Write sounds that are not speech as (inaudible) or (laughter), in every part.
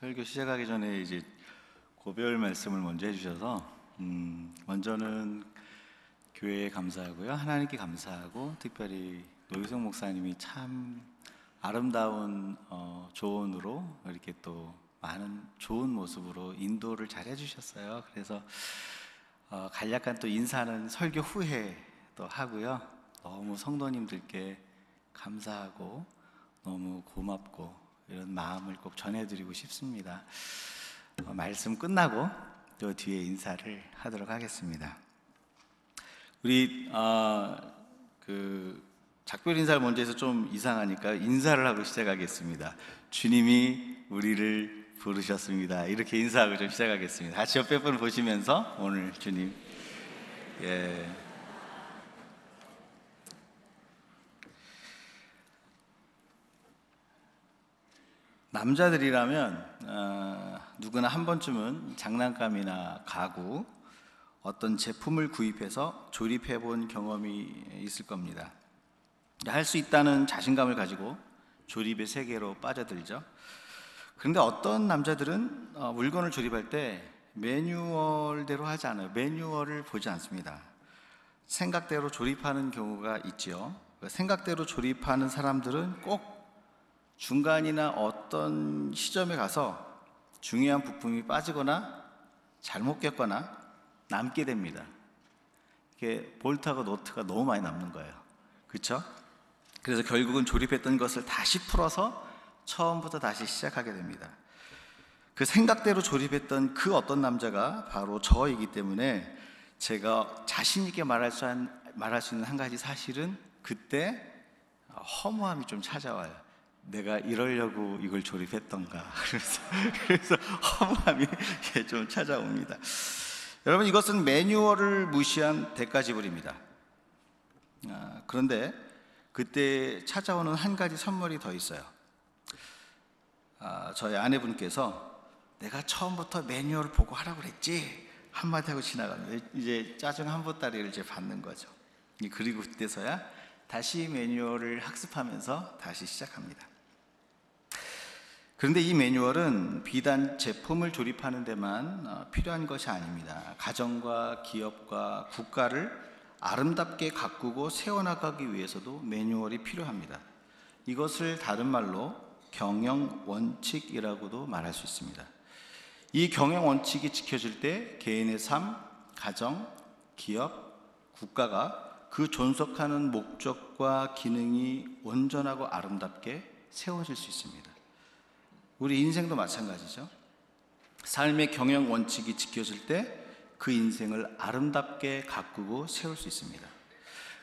설교 시작하기 전에 이제 고별 말씀을 먼저 해주셔서 음, 먼저는 교회에 감사하고요 하나님께 감사하고 특별히 노유성 목사님이 참 아름다운 어, 조언으로 이렇게 또 많은 좋은 모습으로 인도를 잘 해주셨어요. 그래서 어, 간략한 또 인사는 설교 후에 또 하고요. 너무 성도님들께 감사하고 너무 고맙고 이런 마음을 꼭 전해드리고 싶습니다. 어, 말씀 끝나고 또 뒤에 인사를 하도록 하겠습니다. 우리 어, 그 작별 인사를 먼저 해서 좀 이상하니까 인사를 하고 시작하겠습니다. 주님이 우리를 부르셨습니다. 이렇게 인사하고 좀 시작하겠습니다. 같이 옆에 분을 보시면서 오늘 주님 예. 남자들이라면 어, 누구나 한 번쯤은 장난감이나 가구 어떤 제품을 구입해서 조립해 본 경험이 있을 겁니다. 할 수 있다는 자신감을 가지고 조립의 세계로 빠져들죠. 그런데 어떤 남자들은 어, 물건을 조립할 때 매뉴얼대로 하지 않아요. 매뉴얼을 보지 않습니다. 생각대로 조립하는 경우가 있지요. 생각대로 조립하는 사람들은 꼭 중간이나 어떤 시점에 가서 중요한 부품이 빠지거나 잘못 꼈거나 남게 됩니다. 이게 볼트하고 노트가 너무 많이 남는 거예요. 그렇죠? 그래서 결국은 조립했던 것을 다시 풀어서 처음부터 다시 시작하게 됩니다. 그 생각대로 조립했던 그 어떤 남자가 바로 저이기 때문에 제가 자신 있게 말할 수, 한, 말할 수 있는 한 가지 사실은 그때 허무함이 좀 찾아와요. 내가 이러려고 이걸 조립했던가. (laughs) 그래서, 그래서 허무함이 좀 찾아옵니다. 여러분, 이것은 매뉴얼을 무시한 대가지불입니다. 아, 그런데 그때 찾아오는 한 가지 선물이 더 있어요. 아, 저희 아내분께서 내가 처음부터 매뉴얼을 보고 하라고 그랬지 한마디 하고 지나갑니다. 이제 짜증 한 보따리를 이제 받는 거죠. 그리고 그때서야 다시 매뉴얼을 학습하면서 다시 시작합니다. 그런데 이 매뉴얼은 비단 제품을 조립하는 데만 어, 필요한 것이 아닙니다. 가정과 기업과 국가를 아름답게 가꾸고 세워나가기 위해서도 매뉴얼이 필요합니다. 이것을 다른 말로 경영 원칙이라고도 말할 수 있습니다. 이 경영 원칙이 지켜질 때 개인의 삶, 가정, 기업, 국가가 그 존속하는 목적과 기능이 온전하고 아름답게 세워질 수 있습니다. 우리 인생도 마찬가지죠. 삶의 경영 원칙이 지켜질 때 그 인생을 아름답게 가꾸고 세울 수 있습니다.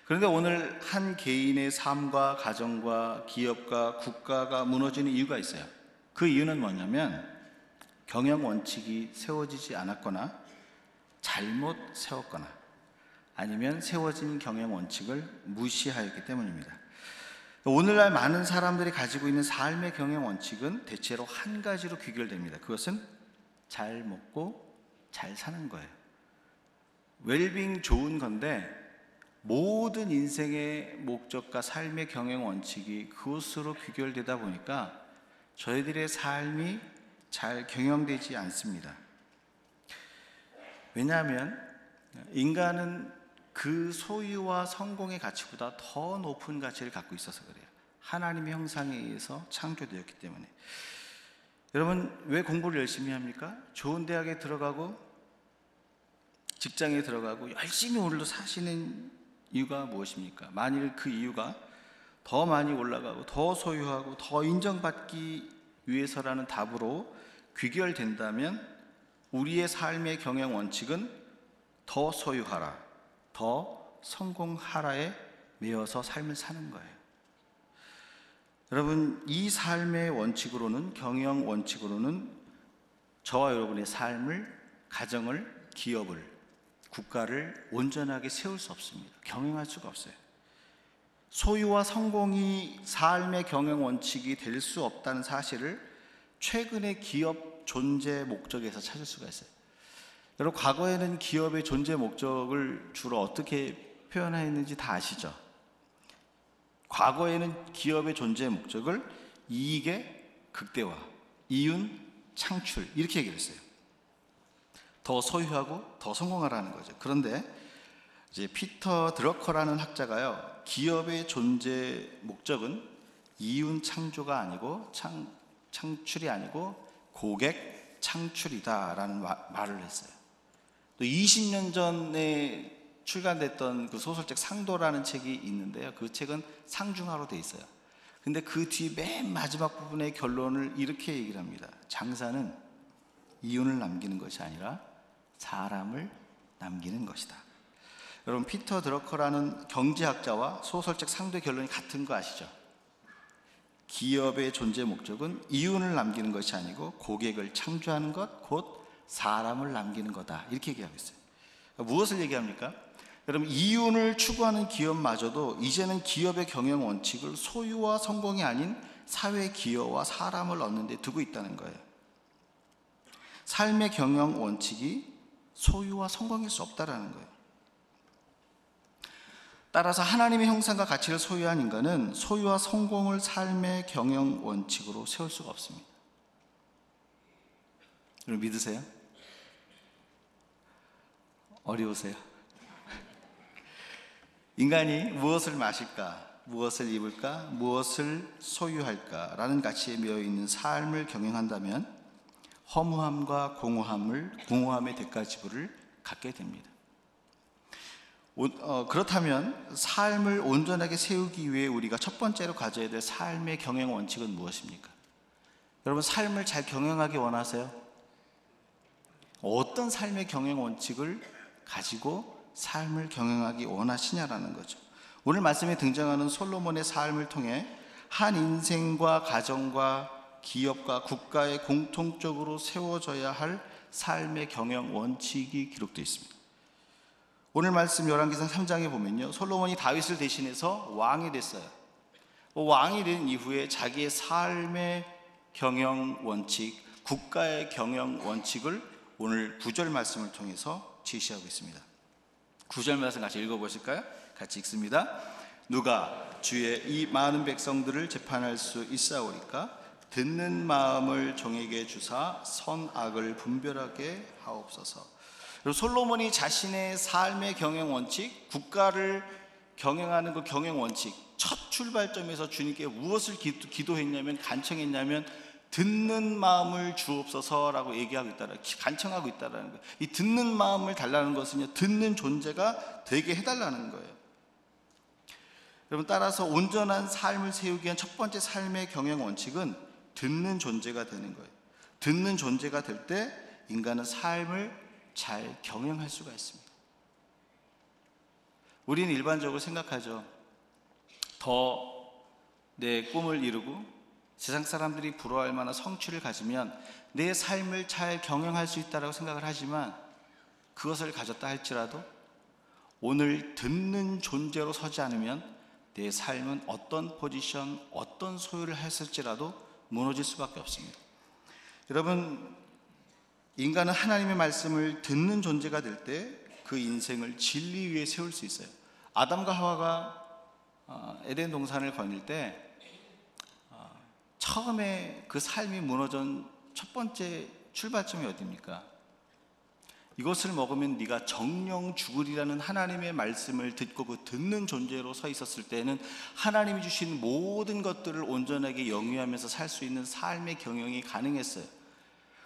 그런데 오늘 한 개인의 삶과 가정과 기업과 국가가 무너지는 이유가 있어요. 그 이유는 뭐냐면 경영 원칙이 세워지지 않았거나 잘못 세웠거나 아니면 세워진 경영 원칙을 무시하였기 때문입니다. 오늘날 많은 사람들이 가지고 있는 삶의 경영 원칙은 대체로 한 가지로 귀결됩니다. 그것은 잘 먹고 잘 사는 거예요. 웰빙 좋은 건데 모든 인생의 목적과 삶의 경영 원칙이 그것으로 귀결되다 보니까 저희들의 삶이 잘 경영되지 않습니다. 왜냐하면 인간은 그 소유와 성공의 가치보다 더 높은 가치를 갖고 있어서 그래요. 하나님의 형상에 의해서 창조되었기 때문에. 여러분, 왜 공부를 열심히 합니까? 좋은 대학에 들어가고, 직장에 들어가고, 열심히 오늘도 사시는 이유가 무엇입니까? 만일 그 이유가 더 많이 올라가고, 더 소유하고, 더 인정받기 위해서라는 답으로 귀결된다면, 우리의 삶의 경영 원칙은 더 소유하라, 더 성공하라에 매여서 삶을 사는 거예요. 여러분, 이 삶의 원칙으로는, 경영 원칙으로는 저와 여러분의 삶을, 가정을, 기업을, 국가를 온전하게 세울 수 없습니다. 경영할 수가 없어요. 소유와 성공이 삶의 경영 원칙이 될 수 없다는 사실을 최근의 기업 존재 목적에서 찾을 수가 있어요. 여러분 과거에는 기업의 존재 목적을 주로 어떻게 표현했는지 다 아시죠? 과거에는 기업의 존재 목적을 이익의 극대화, 이윤 창출 이렇게 얘기를 했어요. 더 소유하고 더 성공하라는 거죠. 그런데 이제 피터 드러커라는 학자가요. 기업의 존재 목적은 이윤 창조가 아니고 창, 창출이 아니고 고객 창출이다라는 마- 말을 했어요. 또 20년 전에 출간됐던 그 소설책 상도라는 책이 있는데요. 그 책은 상중하로 돼 있어요. 근데 그 뒤 맨 마지막 부분의 결론을 이렇게 얘기를 합니다. 장사는 이윤을 남기는 것이 아니라 사람을 남기는 것이다. 여러분 피터 드러커라는 경제학자와 소설책 상도의 결론이 같은 거 아시죠? 기업의 존재 목적은 이윤을 남기는 것이 아니고 고객을 창조하는 것, 곧 사람을 남기는 거다. 이렇게 얘기하고 있어요. 무엇을 얘기합니까? 여러분 이윤을 추구하는 기업마저도 이제는 기업의 경영 원칙을 소유와 성공이 아닌 사회 기여와 사람을 얻는 데 두고 있다는 거예요. 삶의 경영 원칙이 소유와 성공일 수 없다라는 거예요. 따라서 하나님의 형상과 가치를 소유한 인간은 소유와 성공을 삶의 경영 원칙으로 세울 수가 없습니다. 여러분 믿으세요? 어려우세요? 인간이 무엇을 마실까, 무엇을 입을까, 무엇을 소유할까 라는 가치에 매여 있는 삶을 경영한다면 허무함과 공허함을 공허함의 대가 지불을 갖게 됩니다. 온- 어, 그렇다면 삶을 온전하게 세우기 위해 우리가 첫 번째로 가져야 될 삶의 경영 원칙은 무엇입니까? 여러분 삶을 잘 경영하기 원하세요? 어떤 삶의 경영 원칙을 가지고 삶을 경영하기 원하시냐라는 거죠. 오늘 말씀에 등장하는 솔로몬의 삶을 통해 한 인생과 가정과 기업과 국가에 공통적으로 세워져야 할 삶의 경영 원칙이 기록되어 있습니다. 오늘 말씀 열왕기상 3장에 보면요. 솔로몬이 다윗을 대신해서 왕이 됐어요. 그 왕이 된 이후에 자기의 삶의 경영 원칙, 국가의 경영 원칙을 오늘 구절 말씀을 통해서 제시하고 있습니다. 구절 말씀 같이 읽어보실까요? 같이 읽습니다. 누가 주의 이 많은 백성들을 재판할 수 있사오리까? 듣는 마음을 종에게 주사 선악을 분별하게 하옵소서. 솔로몬이 자신의 삶의 경영 원칙, 국가를 경영하는 그 경영 원칙, 첫 출발점에서 주님께 무엇을 기도, 기도했냐면 간청했냐면 듣는 마음을 주옵소서라고 얘기하고 있다라 간청하고 있다라는 거예요. 이 듣는 마음을 달라는 것은요, 듣는 존재가 되게 해 달라는 거예요. 여러분 따라서 온전한 삶을 세우기 위한 첫 번째 삶의 경영 원칙은 듣는 존재가 되는 거예요. 듣는 존재가 될 때 인간은 삶을 잘 경영할 수가 있습니다. 우리는 일반적으로 생각하죠. 더 내 꿈을 이루고 세상 사람들이 부러워할 만한 성취를 가지면 내 삶을 잘 경영할 수 있다고 생각을 하지만 그것을 가졌다 할지라도 오늘 듣는 존재로 서지 않으면 내 삶은 어떤 포지션, 어떤 소유를 했을지라도 무너질 수밖에 없습니다. 여러분, 인간은 하나님의 말씀을 듣는 존재가 될 때 그 인생을 진리 위에 세울 수 있어요. 아담과 하와가 어, 에덴 동산을 거닐 때 어, 처음에 그 삶이 무너진 첫 번째 출발점이 어디입니까? 이것을 먹으면 네가 정령 죽으리라는 하나님의 말씀을 듣고 그 듣는 존재로 서 있었을 때는 하나님이 주신 모든 것들을 온전하게 영위하면서 살 수 있는 삶의 경영이 가능했어요.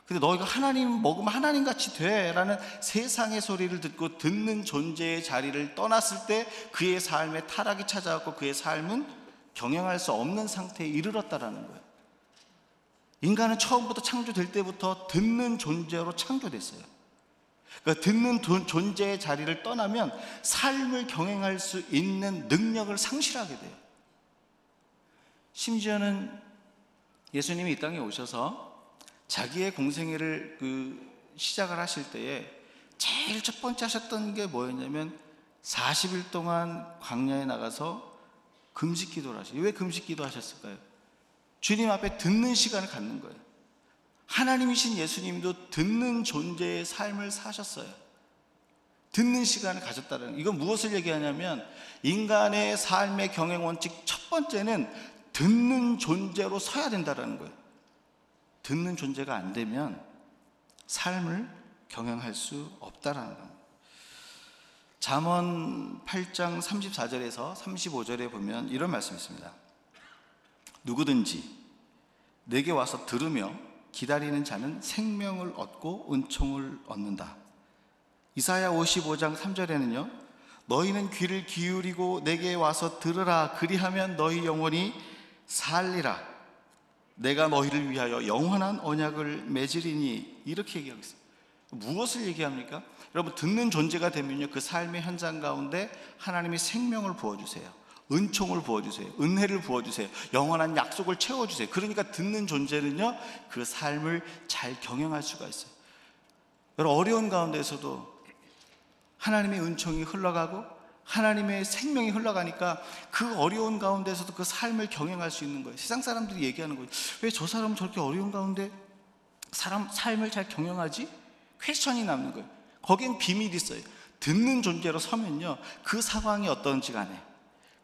근데 너희가 하나님 먹으면 하나님 같이 돼라는 세상의 소리를 듣고 듣는 존재의 자리를 떠났을 때 그의 삶에 타락이 찾아왔고 그의 삶은 경영할 수 없는 상태에 이르렀다라는 거예요. 인간은 처음부터 창조될 때부터 듣는 존재로 창조됐어요. 그러니까 듣는 돈- 존재의 자리를 떠나면 삶을 경영할 수 있는 능력을 상실하게 돼요. 심지어는 예수님이 이 땅에 오셔서 자기의 공생애를 그 시작을 하실 때에 제일 첫 번째 하셨던 게 뭐였냐면 40일 동안 광야에 나가서 금식 기도를 하셔요. 왜 금식 기도 하셨을까요? 주님 앞에 듣는 시간을 갖는 거예요. 하나님이신 예수님도 듣는 존재의 삶을 사셨어요. 듣는 시간을 가졌다는 거. 이건 무엇을 얘기하냐면 인간의 삶의 경영 원칙 첫 번째는 듣는 존재로 서야 된다는 거예요. 듣는 존재가 안 되면 삶을 경영할 수 없다라는 겁니다. 잠언 8장 34절에서 35절에 보면 이런 말씀이 있습니다. 누구든지 내게 와서 들으며 기다리는 자는 생명을 얻고 은총을 얻는다. 이사야 55장 3절에는요. 너희는 귀를 기울이고 내게 와서 들으라 그리하면 너희 영혼이 살리라. 내가 너희를 위하여 영원한 언약을 맺으리니 이렇게 얘기하고 있어요. 무엇을 얘기합니까? 여러분 듣는 존재가 되면요 그 삶의 현장 가운데 하나님이 생명을 부어 주세요. 은총을 부어주세요. 은혜를 부어주세요. 영원한 약속을 채워주세요. 그러니까 듣는 존재는요 그 삶을 잘 경영할 수가 있어요. 여러분 어려운 가운데서도 하나님의 은총이 흘러가고 하나님의 생명이 흘러가니까 그 어려운 가운데서도 그 삶을 경영할 수 있는 거예요. 세상 사람들이 얘기하는 거예요. 왜 저 사람은 저렇게 어려운 가운데 사람 삶을 잘 경영하지? 퀘션이 남는 거예요. 거기엔 비밀이 있어요. 듣는 존재로 서면요. 그 상황이 어떤지 간에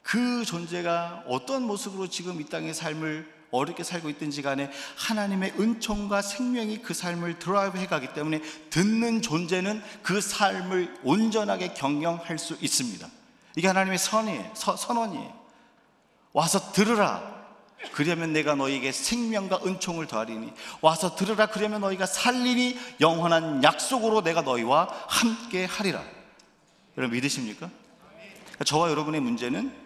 그 존재가 어떤 모습으로 지금 이 땅의 삶을 어렵게 살고 있든지 간에 하나님의 은총과 생명이 그 삶을 드라이브 해 가기 때문에 듣는 존재는 그 삶을 온전하게 경영할 수 있습니다. 이게 하나님의 선이에요. 서, 선언이에요. 와서 들으라. 그러면 내가 너에게 생명과 은총을 더하리니 와서 들으라 그러면 너희가 살리니 영원한 약속으로 내가 너희와 함께 하리라. 여러분 믿으십니까? 그러니까 저와 여러분의 문제는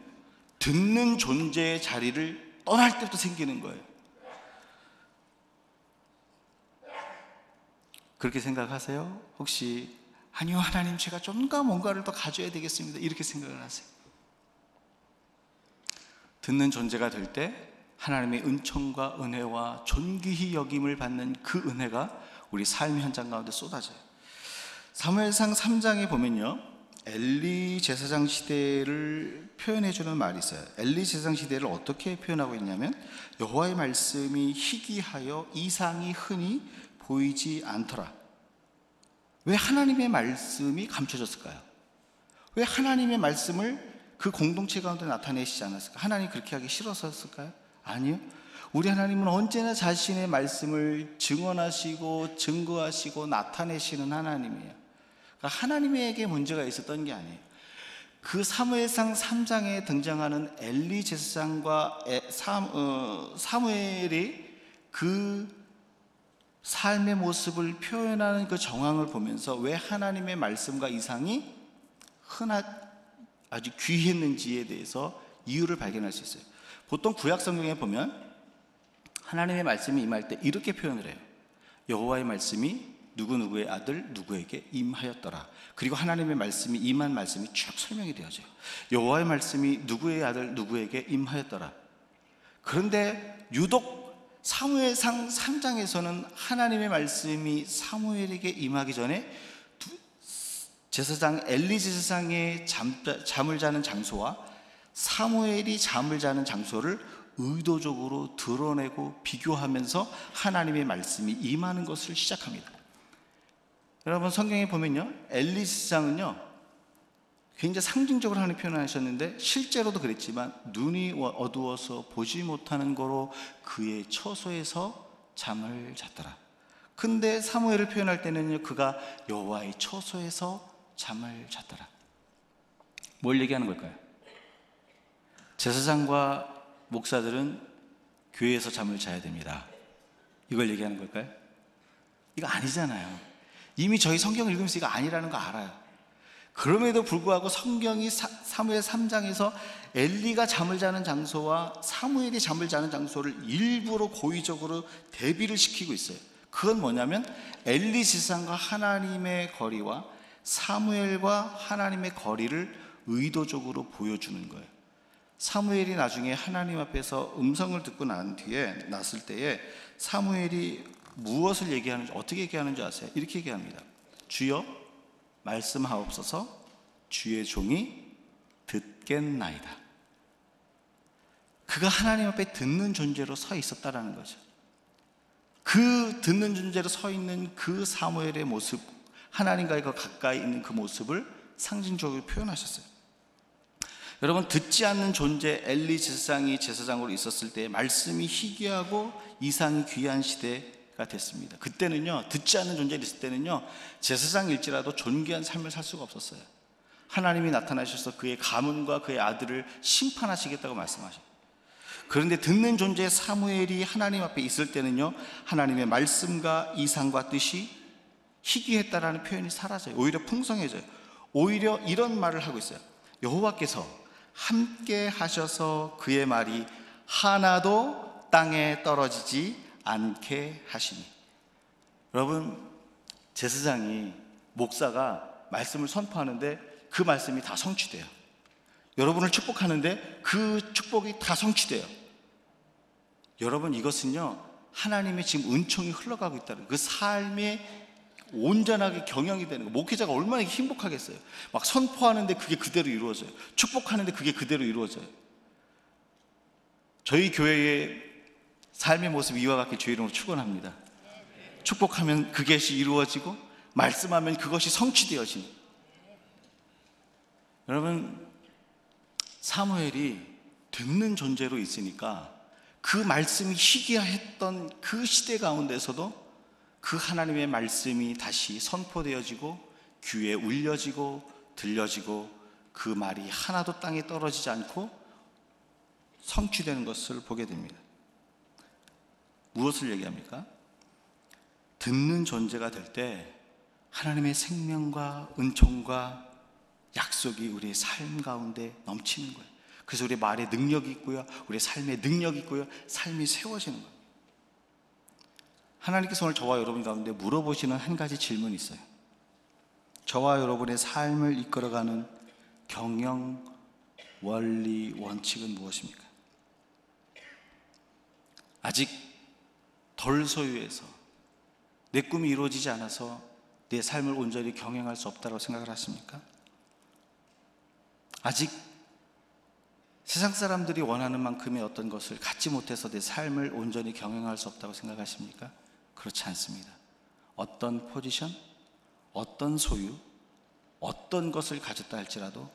듣는 존재의 자리를 떠날 때부터 생기는 거예요. 그렇게 생각하세요? 혹시 아니요 하나님 제가 좀더 뭔가를 더 가져야 되겠습니다. 이렇게 생각을 하세요. 듣는 존재가 될 때 하나님의 은총과 은혜와 존귀히 여김을 받는 그 은혜가 우리 삶 현장 가운데 쏟아져요. 사무엘상 3장에 보면요. 엘리 제사장 시대를 표현해 주는 말이 있어요. 엘리 제사장 시대를 어떻게 표현하고 있냐면 여호와의 말씀이 희귀하여 이상이 흔히 보이지 않더라. 왜 하나님의 말씀이 감춰졌을까요? 왜 하나님의 말씀을 그 공동체 가운데 나타내시지 않았을까? 하나님 그렇게 하기 싫어서였을까요? 아니요. 우리 하나님은 언제나 자신의 말씀을 증언하시고 증거하시고 나타내시는 하나님이에요. 그러니까 하나님에게 문제가 있었던 게 아니에요. 그 사무엘상 3장에 등장하는 엘리 제사장과 어, 사무엘이 그 삶의 모습을 표현하는 그 정황을 보면서 왜 하나님의 말씀과 이상이 흔하 아주 귀했는지에 대해서 이유를 발견할 수 있어요. 보통 구약 성경에 보면 하나님의 말씀이 임할 때 이렇게 표현을 해요. 여호와의 말씀이 누구누구의 아들 누구에게 임하였더라. 그리고 하나님의 말씀이 임한 말씀이 쭉 설명이 되어져요. 여호와의 말씀이 누구의 아들 누구에게 임하였더라. 그런데 유독 사무엘상 3장에서는 하나님의 말씀이 사무엘에게 임하기 전에 제사장 엘리 제사장의 잠, 잠을 자는 장소와 사무엘이 잠을 자는 장소를 의도적으로 드러내고 비교하면서 하나님의 말씀이 임하는 것을 시작합니다. 여러분 성경에 보면요. 엘리스장은요. 굉장히 상징적으로 하는 표현을 하셨는데 실제로도 그랬지만 눈이 어두워서 보지 못하는 거로 그의 처소에서 잠을 잤더라. 근데 사무엘을 표현할 때는요. 그가 여호와의 처소에서 잠을 잤더라. 뭘 얘기하는 걸까요? 제사장과 목사들은 교회에서 잠을 자야 됩니다. 이걸 얘기하는 걸까요? 이거 아니잖아요. 이미 저희 성경 읽으면서 이거 아니라는 거 알아요. 그럼에도 불구하고 성경이 사무엘 3장에서 엘리가 잠을 자는 장소와 사무엘이 잠을 자는 장소를 일부러 고의적으로 대비를 시키고 있어요. 그건 뭐냐면 엘리 지상과 하나님의 거리와 사무엘과 하나님의 거리를 의도적으로 보여주는 거예요. 사무엘이 나중에 하나님 앞에서 음성을 듣고 난 뒤에 났을 때에 사무엘이 무엇을 얘기하는지 어떻게 얘기하는지 아세요? 이렇게 얘기합니다. 주여 말씀하옵소서 주의 종이 듣겠나이다. 그가 하나님 앞에 듣는 존재로 서 있었다라는 거죠. 그 듣는 존재로 서 있는 그 사무엘의 모습, 하나님과의 그 가까이 있는 그 모습을 상징적으로 표현하셨어요. 여러분 듣지 않는 존재 엘리 제사장이 제사장으로 있었을 때 말씀이 희귀하고 이상이 귀한 시대 시대가 됐습니다. 그때는요, 듣지 않는 존재가 있을 때는요, 제사장일지라도 존귀한 삶을 살 수가 없었어요. 하나님이 나타나셔서 그의 가문과 그의 아들을 심판하시겠다고 말씀하셔요. 그런데 듣는 존재 사무엘이 하나님 앞에 있을 때는요, 하나님의 말씀과 이상과 뜻이 희귀했다라는 표현이 사라져요. 오히려 풍성해져요. 오히려 이런 말을 하고 있어요. 여호와께서 함께 하셔서 그의 말이 하나도 땅에 떨어지지 않게 하시니. 여러분, 제사장이 목사가 말씀을 선포하는데 그 말씀이 다 성취돼요. 여러분을 축복하는데 그 축복이 다 성취돼요. 여러분 이것은요 하나님의 지금 은총이 흘러가고 있다는 그 삶의 온전하게 경영이 되는 거. 목회자가 얼마나 행복하겠어요. 막 선포하는데 그게 그대로 이루어져요. 축복하는데 그게 그대로 이루어져요. 저희 교회의 삶의 모습 이와 같게 주의 이름으로 축원합니다. 축복하면 그것이 이루어지고 말씀하면 그것이 성취되어지는. 여러분 사무엘이 듣는 존재로 있으니까 그 말씀이 희귀했던 그 시대 가운데서도 그 하나님의 말씀이 다시 선포되어지고 귀에 울려지고 들려지고 그 말이 하나도 땅에 떨어지지 않고 성취되는 것을 보게 됩니다. 무엇을 얘기합니까? 듣는 존재가 될 때 하나님의 생명과 은총과 약속이 우리의 삶 가운데 넘치는 거예요. 그래서 우리 말에 능력이 있고요. 우리 삶에 능력이 있고요. 삶이 세워지는 거예요. 하나님께서 오늘 저와 여러분 가운데 물어보시는 한 가지 질문이 있어요. 저와 여러분의 삶을 이끌어가는 경영, 원리, 원칙은 무엇입니까? 아직 덜 소유해서 내 꿈이 이루어지지 않아서 내 삶을 온전히 경영할 수 없다고 생각을 하십니까? 아직 세상 사람들이 원하는 만큼의 어떤 것을 갖지 못해서 내 삶을 온전히 경영할 수 없다고 생각하십니까? 그렇지 않습니다. 어떤 포지션, 어떤 소유, 어떤 것을 가졌다 할지라도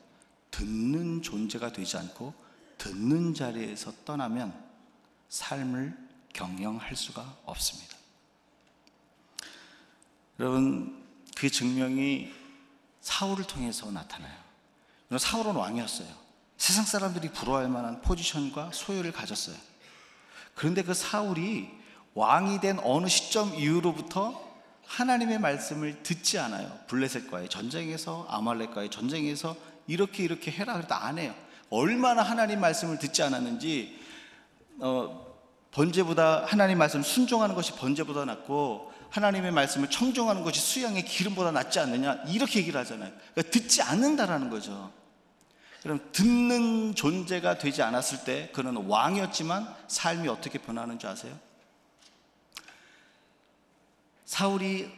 듣는 존재가 되지 않고 듣는 자리에서 떠나면 삶을 경영할 수가 없습니다. 여러분, 그 증명이 사울을 통해서 나타나요. 사울은 왕이었어요. 세상 사람들이 부러워할 만한 포지션과 소유를 가졌어요. 그런데 그 사울이 왕이 된 어느 시점 이후로부터 하나님의 말씀을 듣지 않아요. 블레셋과의 전쟁에서 아말렉과의 전쟁에서 이렇게 이렇게 해라 그래도 안 해요. 얼마나 하나님 말씀을 듣지 않았는지 어, 번제보다 하나님 말씀 순종하는 것이 번제보다 낫고 하나님의 말씀을 청종하는 것이 수양의 기름보다 낫지 않느냐 이렇게 얘기를 하잖아요. 그러니까 듣지 않는다라는 거죠. 그럼 듣는 존재가 되지 않았을 때 그는 왕이었지만 삶이 어떻게 변하는 줄 아세요? 사울이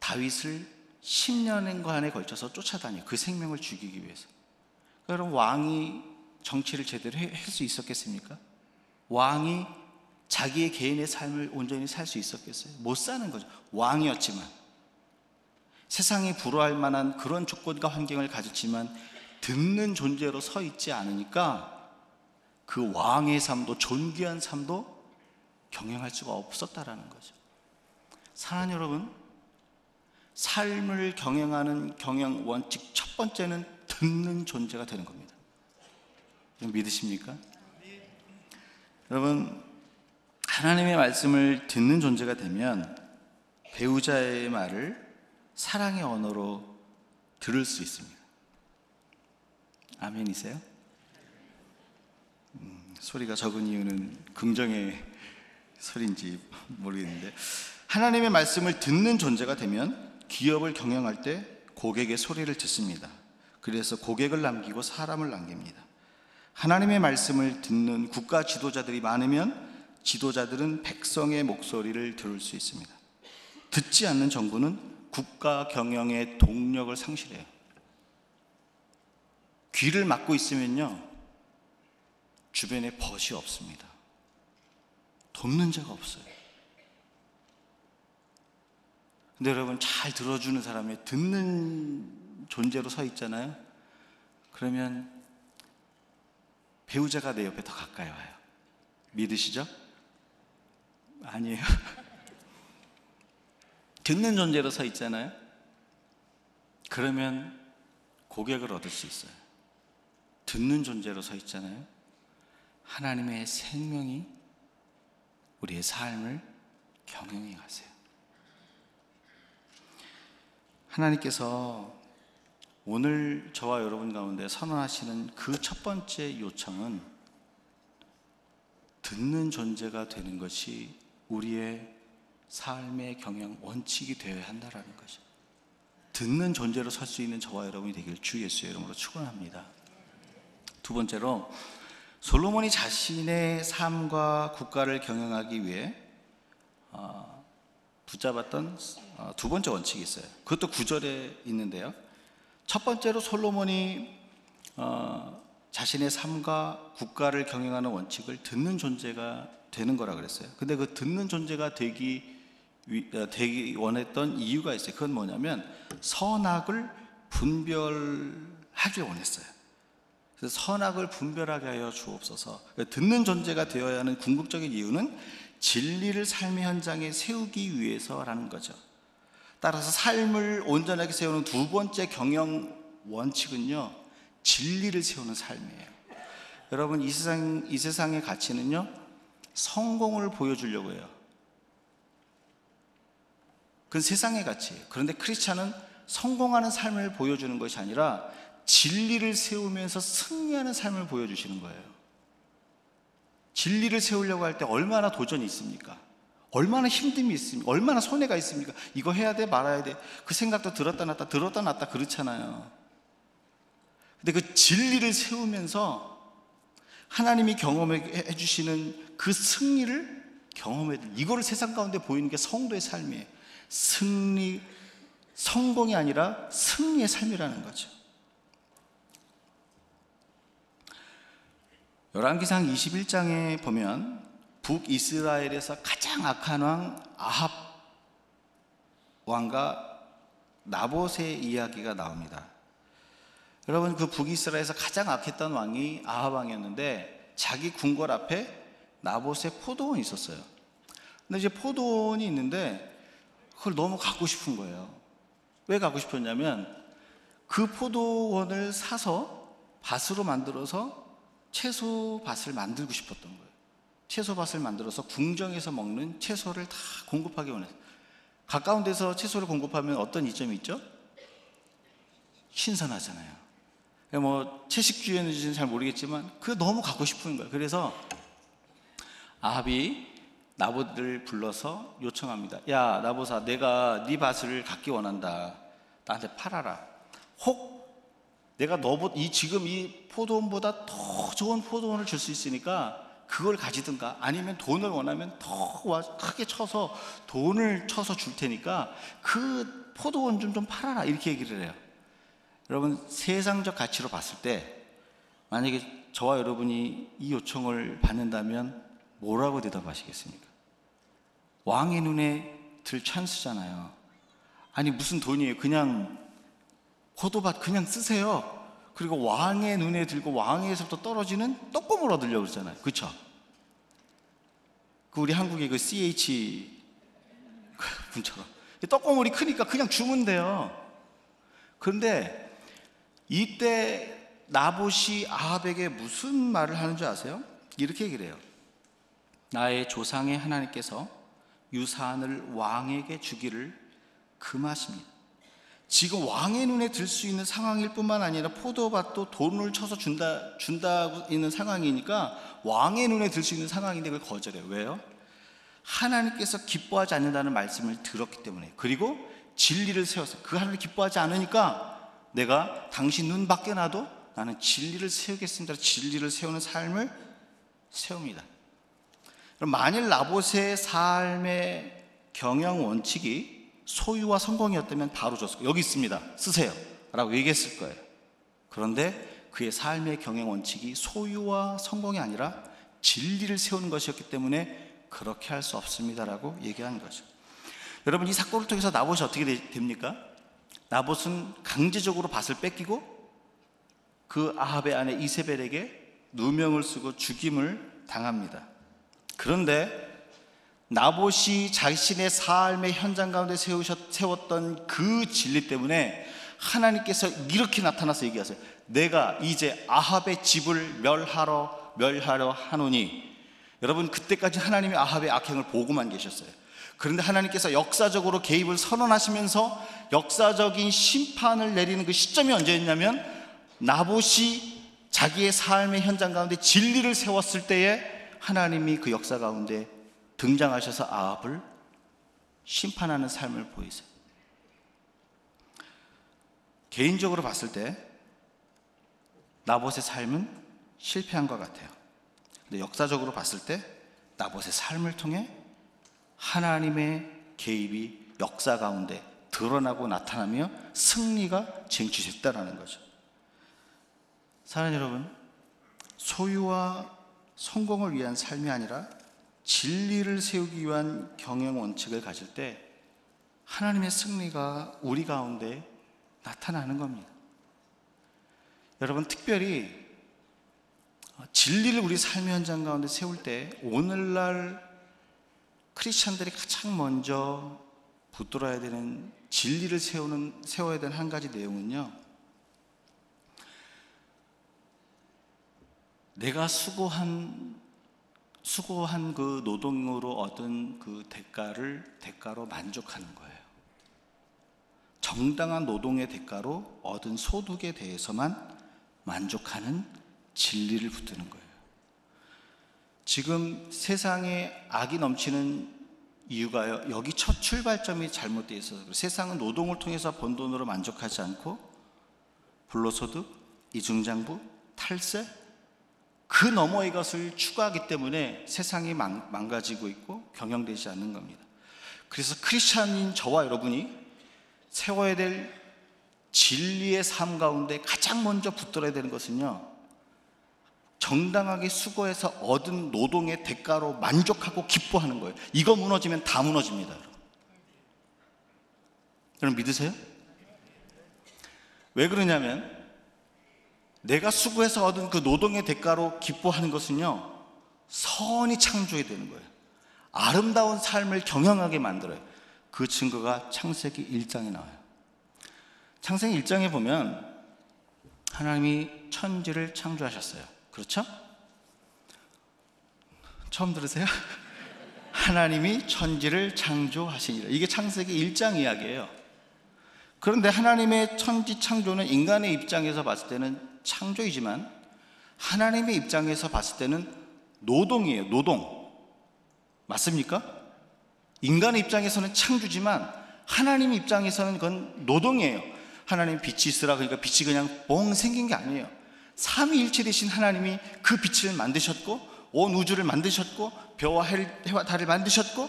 다윗을 10년간에 걸쳐서 쫓아다녀 그 생명을 죽이기 위해서. 그럼 왕이 정치를 제대로 할 수 있었겠습니까? 왕이 자기의 개인의 삶을 온전히 살 수 있었겠어요? 못 사는 거죠. 왕이었지만. 세상이 불허할 만한 그런 조건과 환경을 가졌지만 듣는 존재로 서 있지 않으니까 그 왕의 삶도 존귀한 삶도 경영할 수가 없었다라는 거죠. 사랑 여러분, 삶을 경영하는 경영 원칙 첫 번째는 듣는 존재가 되는 겁니다. 믿으십니까? 여러분, 하나님의 말씀을 듣는 존재가 되면 배우자의 말을 사랑의 언어로 들을 수 있습니다. 아멘이세요? 음, 소리가 적은 이유는 긍정의 소리인지 모르겠는데 하나님의 말씀을 듣는 존재가 되면 기업을 경영할 때 고객의 소리를 듣습니다. 그래서 고객을 남기고 사람을 남깁니다. 하나님의 말씀을 듣는 국가 지도자들이 많으면 지도자들은 백성의 목소리를 들을 수 있습니다. 듣지 않는 정부는 국가 경영의 동력을 상실해요. 귀를 막고 있으면요, 주변에 벗이 없습니다. 돕는 자가 없어요. 근데 여러분, 잘 들어주는 사람이 듣는 존재로 서 있잖아요? 그러면 배우자가 내 옆에 더 가까이 와요. 믿으시죠? 아니에요. (laughs) 듣는 존재로 서 있잖아요. 그러면 고객을 얻을 수 있어요. 듣는 존재로 서 있잖아요. 하나님의 생명이 우리의 삶을 경영해 가세요. 하나님께서 오늘 저와 여러분 가운데 선언하시는 그 첫 번째 요청은 듣는 존재가 되는 것이 우리의 삶의 경영 원칙이 되어야 한다라는 거죠. 듣는 존재로 설 수 있는 저와 여러분이 되길 주 예수의 이름으로 축원합니다. 두 번째로 솔로몬이 자신의 삶과 국가를 경영하기 위해 어, 붙잡았던 어, 두 번째 원칙이 있어요. 그것도 구절에 있는데요. 첫 번째로 솔로몬이 어, 자신의 삶과 국가를 경영하는 원칙을 듣는 존재가 되는 거라 그랬어요. 근데 그 듣는 존재가 되기 위- 어, 되기 원했던 이유가 있어요. 그건 뭐냐면 선악을 분별하길 원했어요. 그래서 선악을 분별하게 하여 주옵소서. 그러니까 듣는 존재가 되어야 하는 궁극적인 이유는 진리를 삶의 현장에 세우기 위해서라는 거죠. 따라서 삶을 온전하게 세우는 두 번째 경영 원칙은요, 진리를 세우는 삶이에요. 여러분, 이 세상, 이 세상의 가치는요, 성공을 보여주려고 해요. 그건 세상의 가치예요. 그런데 크리스찬은 성공하는 삶을 보여주는 것이 아니라 진리를 세우면서 승리하는 삶을 보여주시는 거예요. 진리를 세우려고 할 때 얼마나 도전이 있습니까? 얼마나 힘듦이 있습니까? 얼마나 손해가 있습니까? 이거 해야 돼, 말아야 돼. 그 생각도 들었다 놨다, 들었다 놨다 그렇잖아요. 근데 그 진리를 세우면서 하나님이 경험해 주시는 그 승리를 경험해야 돼. 이거를 세상 가운데 보이는 게 성도의 삶이에요. 승리, 성공이 아니라 승리의 삶이라는 거죠. 열왕기상 21장에 보면 북이스라엘에서 가장 악한 왕 아합 왕과 나봇의 이야기가 나옵니다. 여러분 그 북이스라엘에서 가장 악했던 왕이 아합 왕이었는데 자기 궁궐 앞에 나봇의 포도원이 있었어요. 근데 이제 포도원이 있는데 그걸 너무 갖고 싶은 거예요. 왜 갖고 싶었냐면 그 포도원을 사서 밭으로 만들어서 채소밭을 만들고 싶었던 거예요. 채소밭을 만들어서 궁정에서 먹는 채소를 다 공급하기 원했어요. 가까운 데서 채소를 공급하면 어떤 이점이 있죠? 신선하잖아요. 뭐 채식주의는지는 잘 모르겠지만 그 너무 갖고 싶은 거예요. 그래서 아합이 나봇을 불러서 요청합니다. 야 나봇아, 내가 네 밭을 갖기 원한다. 나한테 팔아라. 혹 내가 너보 이 지금 이 포도원보다 더 좋은 포도원을 줄 수 있으니까 그걸 가지든가 아니면 돈을 원하면 더 와- 크게 쳐서 돈을 쳐서 줄 테니까 그 포도원 좀 좀 팔아라 이렇게 얘기를 해요. 여러분 세상적 가치로 봤을 때 만약에 저와 여러분이 이 요청을 받는다면 뭐라고 대답하시겠습니까? 왕의 눈에 들 찬스잖아요. 아니 무슨 돈이에요? 그냥 포도밭 그냥 쓰세요. 그리고 왕의 눈에 들고 왕에서부터 떨어지는 떡고물 얻으려고 그러잖아요. 그렇죠? 그 우리 한국의 그 CH (laughs) 분처럼 떡고물이 크니까 그냥 주면 돼요. 그런데 이때 나봇이 아합에게 무슨 말을 하는 줄 아세요? 이렇게 얘기를 해요. 나의 조상의 하나님께서 유산을 왕에게 주기를 금하십니다. 지금 왕의 눈에 들 수 있는 상황일 뿐만 아니라 포도밭도 돈을 쳐서 준다 준다고 있는 상황이니까 왕의 눈에 들 수 있는 상황인데 그걸 거절해요. 왜요? 하나님께서 기뻐하지 않는다는 말씀을 들었기 때문에 그리고 진리를 세웠어요. 그 하나님 기뻐하지 않으니까 내가 당신 눈 밖에 놔도 나는 진리를 세우겠습니다. 진리를 세우는 삶을 세웁니다. 만일 나봇의 삶의 경영 원칙이 소유와 성공이었다면 바로 줬을. 여기 있습니다. 쓰세요. 라고 얘기했을 거예요. 그런데 그의 삶의 경영 원칙이 소유와 성공이 아니라 진리를 세우는 것이었기 때문에 그렇게 할 수 없습니다라고 얘기한 거죠. 여러분 이 사건을 통해서 나봇이 어떻게 되- 됩니까? 나봇은 강제적으로 밭을 뺏기고 그 아합의 아내 이세벨에게 누명을 쓰고 죽임을 당합니다. 그런데 나봇이 자신의 삶의 현장 가운데 세우셨, 세웠던 그 진리 때문에 하나님께서 이렇게 나타나서 얘기하세요. 내가 이제 아합의 집을 멸하러 멸하려 하노니 여러분 그때까지 하나님이 아합의 악행을 보고만 계셨어요. 그런데 하나님께서 역사적으로 개입을 선언하시면서 역사적인 심판을 내리는 그 시점이 언제였냐면 나봇이 자기의 삶의 현장 가운데 진리를 세웠을 때에 하나님이 그 역사 가운데 등장하셔서 아합을 심판하는 삶을 보이세요. 개인적으로 봤을 때 나봇의 삶은 실패한 것 같아요. 근데 역사적으로 봤을 때 나봇의 삶을 통해 하나님의 개입이 역사 가운데 드러나고 나타나며 승리가 쟁취됐다라는 거죠. 사랑하는 여러분, 소유와 성공을 위한 삶이 아니라 진리를 세우기 위한 경영 원칙을 가질 때 하나님의 승리가 우리 가운데 나타나는 겁니다. 여러분, 특별히 진리를 우리 삶의 현장 가운데 세울 때 오늘날 크리스천들이 가장 먼저 붙들어야 되는 진리를 세우는 세워야 되는 한 가지 내용은요. 내가 수고한 수고한 그 노동으로 얻은 그 대가를 대가로 만족하는 거예요. 정당한 노동의 대가로 얻은 소득에 대해서만 만족하는 진리를 붙드는 거예요. 지금 세상에 악이 넘치는 이유가요. 여기 첫 출발점이 잘못되어 있어서. 세상은 노동을 통해서 번 돈으로 만족하지 않고 불로소득, 이중장부, 탈세 그 너머의 것을 추구하기 때문에 세상이 망, 망가지고 있고 경영되지 않는 겁니다. 그래서 크리스찬인 저와 여러분이 세워야 될 진리의 삶 가운데 가장 먼저 붙들어야 되는 것은요. 정당하게 수고해서 얻은 노동의 대가로 만족하고 기뻐하는 거예요. 이거 무너지면 다 무너집니다. 여러분, 여러분 믿으세요? 왜 그러냐면 내가 수고해서 얻은 그 노동의 대가로 기뻐하는 것은요, 선이 창조해야 되는 거예요. 아름다운 삶을 경영하게 만들어요. 그 증거가 창세기 1장에 나와요. 창세기 1장에 보면 하나님이 천지를 창조하셨어요. 그렇죠? 처음 들으세요? (laughs) 하나님이 천지를 창조하시니라. 이게 창세기 1장 이야기예요. 그런데 하나님의 천지 창조는 인간의 입장에서 봤을 때는 창조이지만 하나님의 입장에서 봤을 때는 노동이에요. 노동. 맞습니까? 인간의 입장에서는 창조지만 하나님 입장에서는 그건 노동이에요. 하나님 빛이 있으라 그러니까 빛이 그냥 뻥 생긴 게 아니에요. 삼위일체 되신 하나님이 그 빛을 만드셨고 온 우주를 만드셨고 벼와 해와 달을 만드셨고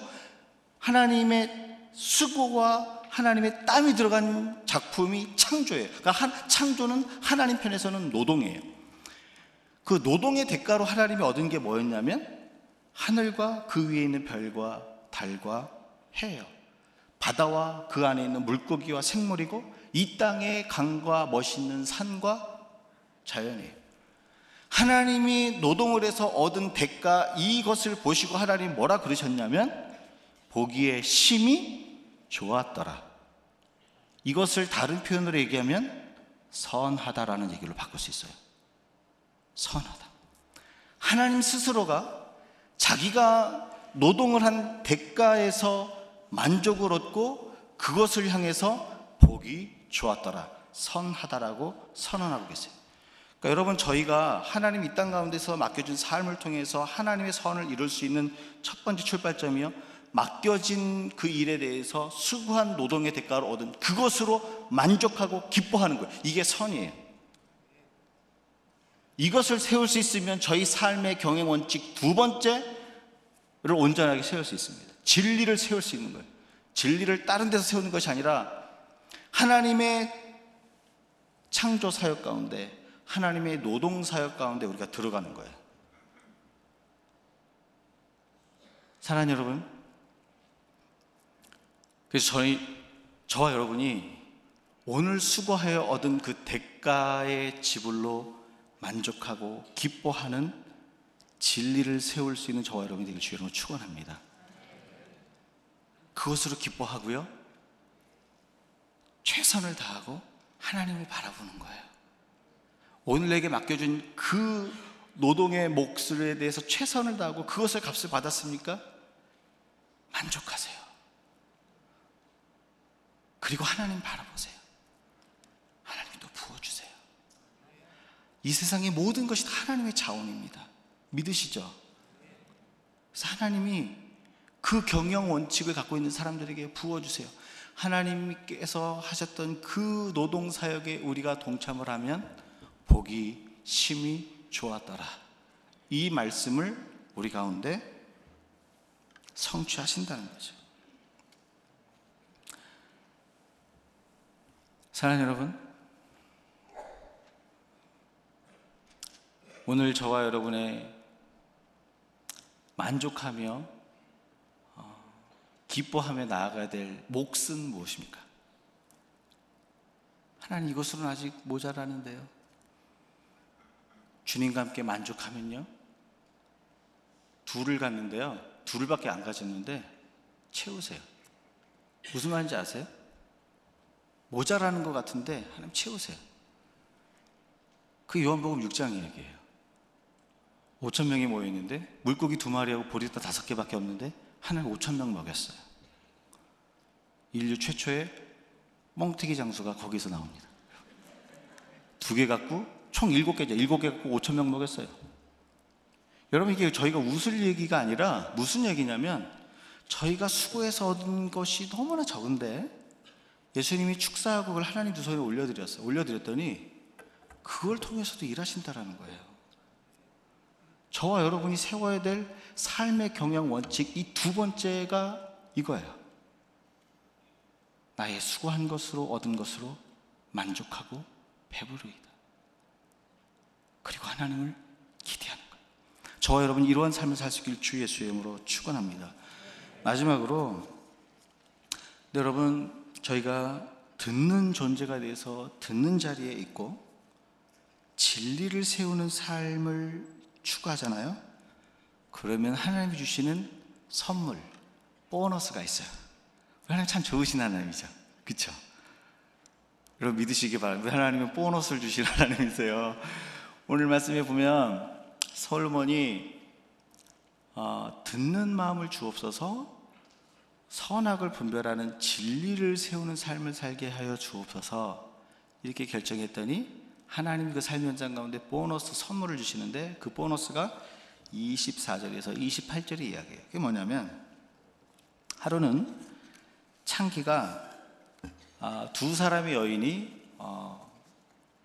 하나님의 수고와 하나님의 땀이 들어간 작품이 창조예요. 그러니까 한, 창조는 하나님 편에서는 노동이에요. 그 노동의 대가로 하나님이 얻은 게 뭐였냐면 하늘과 그 위에 있는 별과 달과 해예요. 바다와 그 안에 있는 물고기와 생물이고 이 땅의 강과 멋있는 산과 자연이에요. 하나님이 노동을 해서 얻은 대가 이것을 보시고 하나님 뭐라 그러셨냐면 보기에 심히 좋았더라. 이것을 다른 표현으로 얘기하면 선하다라는 얘기로 바꿀 수 있어요. 선하다. 하나님 스스로가 자기가 노동을 한 대가에서 만족을 얻고 그것을 향해서 복이 좋았더라. 선하다라고 선언하고 계세요. 그러니까 여러분 저희가 하나님 이 땅 가운데서 맡겨준 삶을 통해서 하나님의 선을 이룰 수 있는 첫 번째 출발점이요. 맡겨진 그 일에 대해서 수고한 노동의 대가를 얻은 그것으로 만족하고 기뻐하는 거예요. 이게 선이에요. 이것을 세울 수 있으면 저희 삶의 경영 원칙 두 번째를 온전하게 세울 수 있습니다. 진리를 세울 수 있는 거예요. 진리를 다른 데서 세우는 것이 아니라 하나님의 창조 사역 가운데 하나님의 노동 사역 가운데 우리가 들어가는 거예요. 사랑하는 여러분, 그래서 저희, 저와 여러분이 오늘 수고하여 얻은 그 대가의 지불로 만족하고 기뻐하는 진리를 세울 수 있는 저와 여러분이 되길 주여로 축원합니다. 그것으로 기뻐하고요. 최선을 다하고 하나님을 바라보는 거예요. 오늘 내게 맡겨준 그 노동의 몫에 대해서 최선을 다하고 그것을 값을 받았습니까? 만족하세요. 그리고 하나님 바라보세요. 하나님도 부어주세요. 이 세상의 모든 것이 다 하나님의 자원입니다. 믿으시죠? 그래서 하나님이 그 경영 원칙을 갖고 있는 사람들에게 부어주세요. 하나님께서 하셨던 그 노동 사역에 우리가 동참을 하면 복이 심히 좋았더라. 이 말씀을 우리 가운데 성취하신다는 거죠. 사랑하는 여러분, 오늘 저와 여러분의 만족하며 어, 기뻐하며 나아가야 될 몫은 무엇입니까? 하나님 이것으로는 아직 모자라는데요. 주님과 함께 만족하면요. 둘을 갔는데요. 둘밖에 안 가졌는데 채우세요. 무슨 말인지 아세요? 모자라는 것 같은데 하나님 채우세요. 그 요한복음 6장 이야기예요. 5천 명이 모여 있는데 물고기 두 마리하고 보리떡 다섯 개밖에 없는데 하나님 5천 명 먹였어요. 인류 최초의 멍튀기 장수가 거기서 나옵니다. 두 개 갖고 총 일곱 개죠. 일곱 개 갖고 5천 명 먹였어요. 여러분 이게 저희가 웃을 얘기가 아니라 무슨 얘기냐면 저희가 수고해서 얻은 것이 너무나 적은데 예수님이 축사하고 그걸 하나님 두 손에 올려드렸어요. 올려드렸더니 그걸 통해서도 일하신다라는 거예요. 저와 여러분이 세워야 될 삶의 경영 원칙 이 두 번째가 이거예요. 나의 수고한 것으로 얻은 것으로 만족하고 배부르이다. 그리고 하나님을 기대하는 거예요. 저와 여러분 이러한 삶을 살 수 있길 주 예수의 이름으로 축원합니다. 마지막으로 네, 여러분 저희가 듣는 존재가 돼서 듣는 자리에 있고 진리를 세우는 삶을 추구하잖아요. 그러면 하나님이 주시는 선물, 보너스가 있어요. 하나님 참 좋으신 하나님이죠. 그쵸? 여러분 믿으시기 바랍니다. 하나님은 보너스를 주신 하나님이세요. 오늘 말씀에 보면 솔로몬이 어, 듣는 마음을 주옵소서 선악을 분별하는 진리를 세우는 삶을 살게 하여 주옵소서 이렇게 결정했더니 하나님이 그삶 현장 가운데 보너스 선물을 주시는데 그 보너스가 24절에서 28절의 이야기예요. 그게 뭐냐면 하루는 창기가 아, 두 사람의 여인이 어,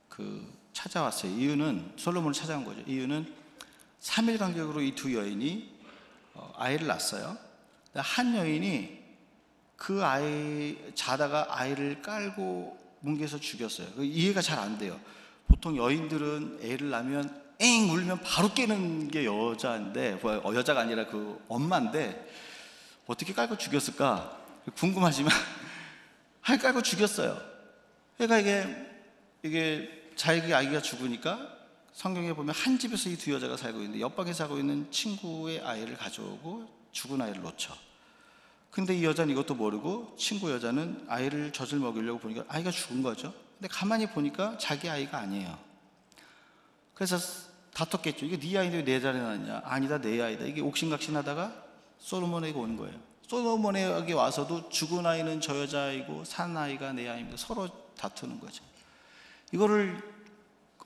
그 찾아왔어요. 이유는 솔로몬을 찾아온 거죠. 이유는 3일 간격으로 이 두 여인이 어, 아이를 낳았어요. 한 여인이 그 아이 자다가 아이를 깔고 뭉개서 죽였어요. 그 이해가 잘 안 돼요. 보통 여인들은 애를 낳으면 엥 울면 바로 깨는 게 여자인데 뭐, 어, 여자가 아니라 그 엄마인데 어떻게 깔고 죽였을까 궁금하지만 (laughs) 하여 깔고 죽였어요. 그러니까 이게 이게 자기 아기가 죽으니까 성경에 보면 한 집에서 이 두 여자가 살고 있는데 옆방에 살고 있는 친구의 아이를 가져오고 죽은 아이를 놓쳐. 근데 이 여자는 이것도 모르고 친구 여자는 아이를 젖을 먹이려고 보니까 아이가 죽은 거죠. 근데 가만히 보니까 자기 아이가 아니에요. 그래서 다퉜겠죠. 이게 네 아이인데 내 자리에 놨냐? 아니다, 내 아이다. 이게 옥신각신하다가 솔로몬에게 온 거예요. 솔로몬에게 와서도 죽은 아이는 저 여자이고 산 아이가 내 아이입니다. 서로 다투는 거죠. 이거를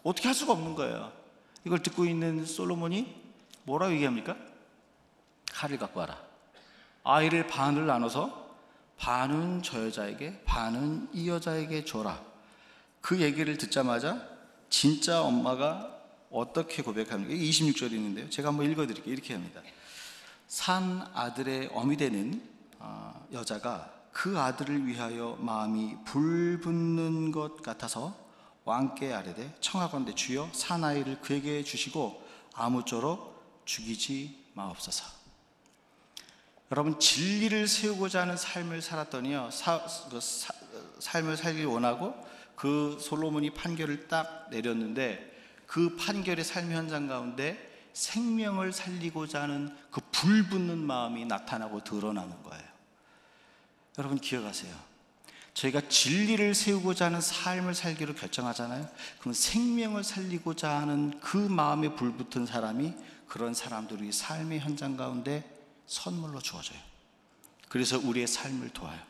어떻게 할 수가 없는 거예요. 이걸 듣고 있는 솔로몬이 뭐라고 얘기합니까? 칼을 갖고 와라. 아이를 반을 나눠서 반은 저 여자에게, 반은 이 여자에게 줘라. 그 얘기를 듣자마자 진짜 엄마가 어떻게 고백합니까? 이게 26절이 있는데요. 제가 한번 읽어드릴게요. 이렇게 합니다. 산 아들의 어미 되는 아, 여자가 그 아들을 위하여 마음이 불붙는 것 같아서 왕께 아뢰되 청하건대 주여 사나이를 그에게 주시고 아무쪼록 죽이지 마옵소서. 여러분 진리를 세우고자 하는 삶을 살았더니요 사, 그 사, 삶을 살기 원하고 그 솔로몬이 판결을 딱 내렸는데 그 판결의 삶 현장 가운데 생명을 살리고자 하는 그 불붙는 마음이 나타나고 드러나는 거예요. 여러분 기억하세요. 저희가 진리를 세우고자 하는 삶을 살기로 결정하잖아요. 그럼 생명을 살리고자 하는 그 마음에 불붙은 사람이 그런 사람들이 삶의 현장 가운데 선물로 주어져요. 그래서 우리의 삶을 도와요.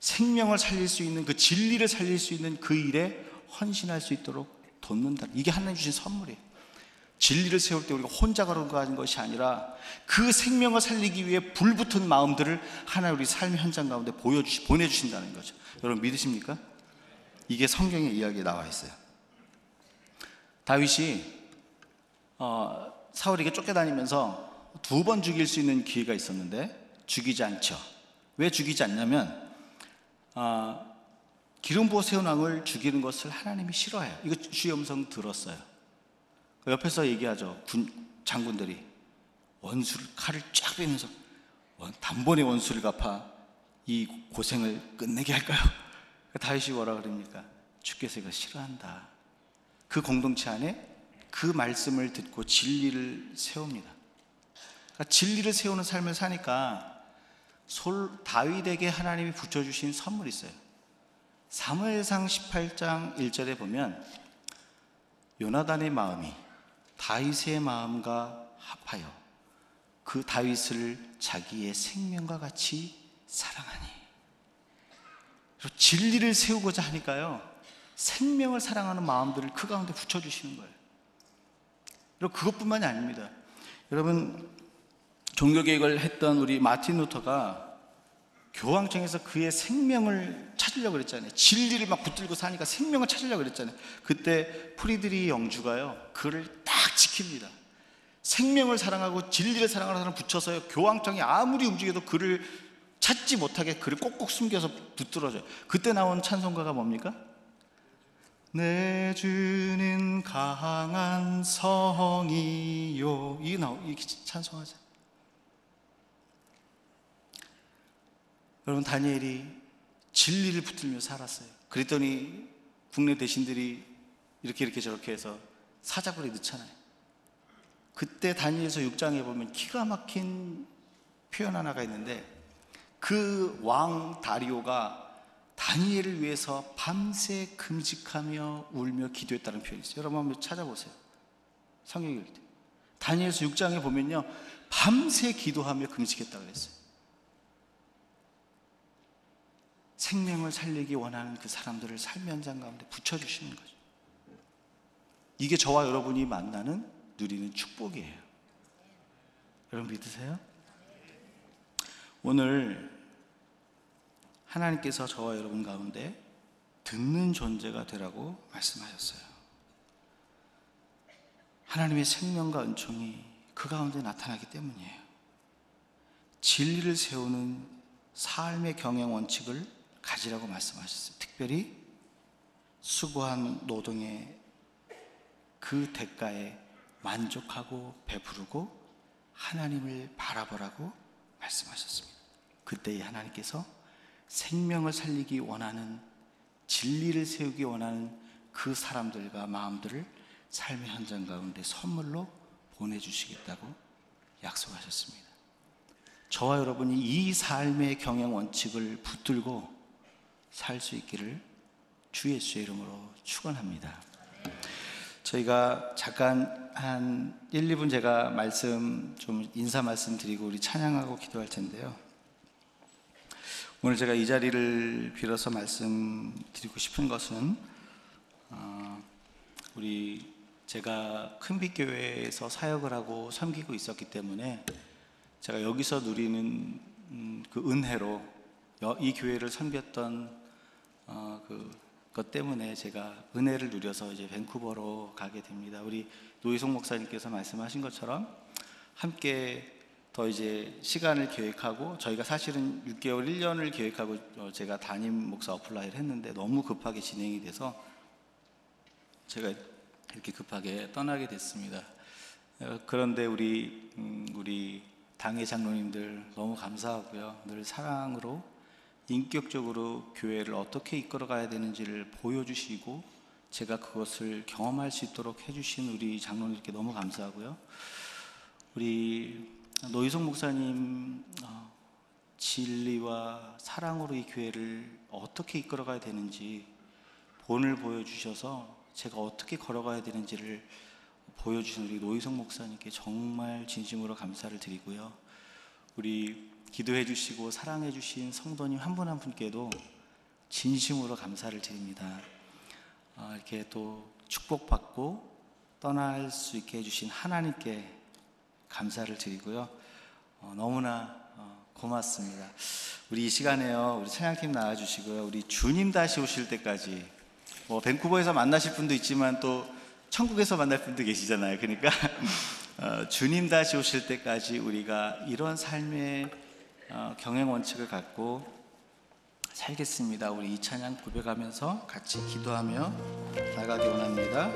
생명을 살릴 수 있는 그 진리를 살릴 수 있는 그 일에 헌신할 수 있도록 돕는다. 이게 하나님 주신 선물이에요. 진리를 세울 때 우리가 혼자 걸어가는 것이 아니라 그 생명을 살리기 위해 불붙은 마음들을 하나 우리 삶의 현장 가운데 보여주시, 보내주신다는 거죠. 여러분 믿으십니까? 이게 성경의 이야기에 나와 있어요. 다윗이 어, 사울에게 쫓겨다니면서 두 번 죽일 수 있는 기회가 있었는데 죽이지 않죠. 왜 죽이지 않냐면 어, 기름 부어 세운 왕을 죽이는 것을 하나님이 싫어해요. 이거 주의 음성 들었어요. 옆에서 얘기하죠. 군, 장군들이 원수를 칼을 쫙 빼면서 원, 단번에 원수를 갚아 이 고생을 끝내게 할까요? (laughs) 다윗이 뭐라 그럽니까? 주께서 이거 싫어한다. 그 공동체 안에 그 말씀을 듣고 진리를 세웁니다. 그러니까 진리를 세우는 삶을 사니까 솔 다윗에게 하나님이 붙여주신 선물이 있어요. 사무엘상 18장 1절에 보면 요나단의 마음이 다윗의 마음과 합하여 그 다윗을 자기의 생명과 같이 사랑하니. 진리를 세우고자 하니까요. 생명을 사랑하는 마음들을 그 가운데 붙여주시는 거예요. 여러분 그것뿐만이 아닙니다. 여러분 종교개혁을 했던 우리 마틴 루터가 교황청에서 그의 생명을 찾으려고 그랬잖아요. 진리를 막 붙들고 사니까 생명을 찾으려고 그랬잖아요. 그때 프리드리 영주가요. 그를 딱 지킵니다. 생명을 사랑하고 진리를 사랑하는 사람 붙여서요. 교황청이 아무리 움직여도 그를 찾지 못하게 그를 꼭꼭 숨겨서 붙들어줘요. 그때 나온 찬송가가 뭡니까? 내 주는 강한 성이요. 이게 나오, 이게 찬송하죠. 여러분 다니엘이 진리를 붙들며 살았어요. 그랬더니 국내 대신들이 이렇게 이렇게 저렇게 해서 사자굴에 넣잖아요. 그때 다니엘서 6장에 보면 기가 막힌 표현 하나가 있는데 그 왕 다리오가 다니엘을 위해서 밤새 금식하며 울며 기도했다는 표현이 있어요. 여러분 한번 찾아보세요. 성경 읽을 때. 다니엘서 6장에 보면요. 밤새 기도하며 금식했다고 그랬어요. 생명을 살리기 원하는 그 사람들을 삶의 현장 가운데 붙여주시는 거죠. 이게 저와 여러분이 만나는 누리는 축복이에요. 여러분 믿으세요? 오늘 하나님께서 저와 여러분 가운데 듣는 존재가 되라고 말씀하셨어요. 하나님의 생명과 은총이 그 가운데 나타나기 때문이에요. 진리를 세우는 삶의 경영 원칙을 가지라고 말씀하셨어요. 특별히 수고한 노동의 그 대가에 만족하고 베푸르고 하나님을 바라보라고 말씀하셨습니다. 그때 하나님께서 생명을 살리기 원하는 진리를 세우기 원하는 그 사람들과 마음들을 삶의 현장 가운데 선물로 보내주시겠다고 약속하셨습니다. 저와 여러분이 이 삶의 경영 원칙을 붙들고 살 수 있기를 주 예수의 이름으로 축원합니다. 저희가 잠깐 한 1, 2분 제가 말씀 좀 인사 말씀 드리고 우리 찬양하고 기도할 텐데요. 오늘 제가 이 자리를 빌어서 말씀드리고 싶은 것은 어, 우리 제가 큰빛교회에서 사역을 하고 섬기고 있었기 때문에 제가 여기서 누리는 음, 그 은혜로 이 교회를 섬겼던 어, 그것 때문에 제가 은혜를 누려서 이제 밴쿠버로 가게 됩니다. 우리 노희송 목사님께서 말씀하신 것처럼 함께 더 이제 시간을 계획하고 저희가 사실은 6개월, 1년을 계획하고 어, 제가 담임 목사 apply를 했는데 너무 급하게 진행이 돼서 제가 이렇게 급하게 떠나게 됐습니다. 어, 그런데 우리 음, 우리 당의 장로님들 너무 감사하고요. 늘 사랑으로 인격적으로 교회를 어떻게 이끌어 가야 되는지를 보여주시고 제가 그것을 경험할 수 있도록 해주신 우리 장로님께 너무 감사하고요. 우리 노희성 목사님 어, 진리와 사랑으로 이 교회를 어떻게 이끌어가야 되는지 본을 보여주셔서 제가 어떻게 걸어가야 되는지를 보여주신 우리 노희성 목사님께 정말 진심으로 감사를 드리고요. 우리 기도해 주시고 사랑해 주신 성도님 한 분한 분께도 진심으로 감사를 드립니다. 아, 이렇게 또 축복받고 떠날 수 있게 해주신 하나님께 감사를 드리고요. 어, 너무나 어, 고맙습니다. 우리 이 시간에요. 우리 찬양팀 나와주시고요. 우리 주님 다시 오실 때까지 뭐 밴쿠버에서 만나실 분도 있지만 또 천국에서 만날 분도 계시잖아요. 그러니까 (laughs) 어, 주님 다시 오실 때까지 우리가 이런 삶의 어, 경영 원칙을 갖고 살겠습니다. 우리 이 찬양 고백하면서 같이 기도하며 나가기 원합니다.